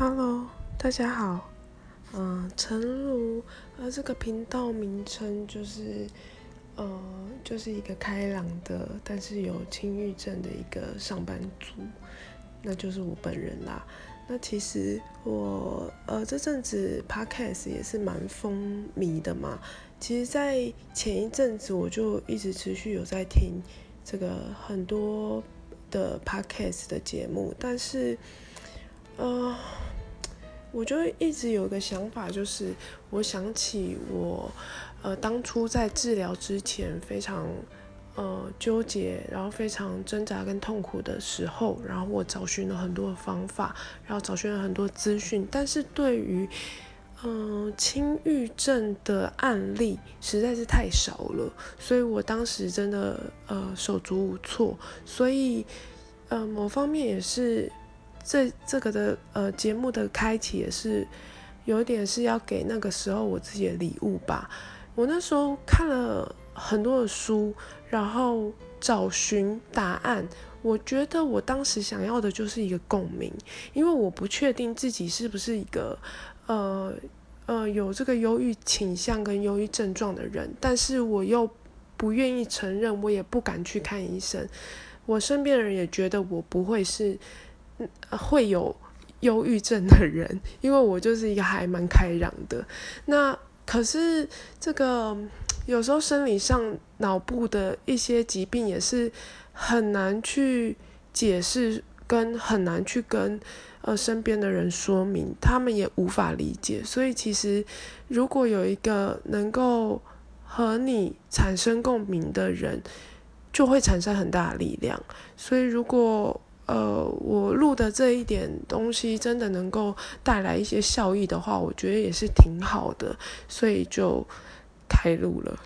Hello，大家好。嗯，陈如，呃，这个频道名称就是，呃，就是一个开朗的，但是有轻郁症的一个上班族，那就是我本人啦。那其实我，呃，这阵子 Podcast 也是蛮风靡的嘛。其实，在前一阵子我就一直持续有在听这个很多的 Podcast 的节目，但是，呃。我就一直有个想法，就是我想起我，呃，当初在治疗之前非常呃纠结，然后非常挣扎跟痛苦的时候，然后我找寻了很多的方法，然后找寻了很多资讯，但是对于嗯、轻郁症的案例实在是太少了，所以我当时真的呃手足无措，所以呃某方面也是。这这个的呃节目的开启也是有点是要给那个时候我自己的礼物吧。我那时候看了很多的书，然后找寻答案。我觉得我当时想要的就是一个共鸣，因为我不确定自己是不是一个呃呃有这个忧郁倾向跟忧郁症状的人，但是我又不愿意承认，我也不敢去看医生。我身边的人也觉得我不会是。会有忧郁症的人，因为我就是一个还蛮开朗的。那可是这个有时候生理上脑部的一些疾病也是很难去解释，跟很难去跟呃身边的人说明，他们也无法理解。所以其实如果有一个能够和你产生共鸣的人，就会产生很大的力量。所以如果呃，我录的这一点东西真的能够带来一些效益的话，我觉得也是挺好的，所以就开录了。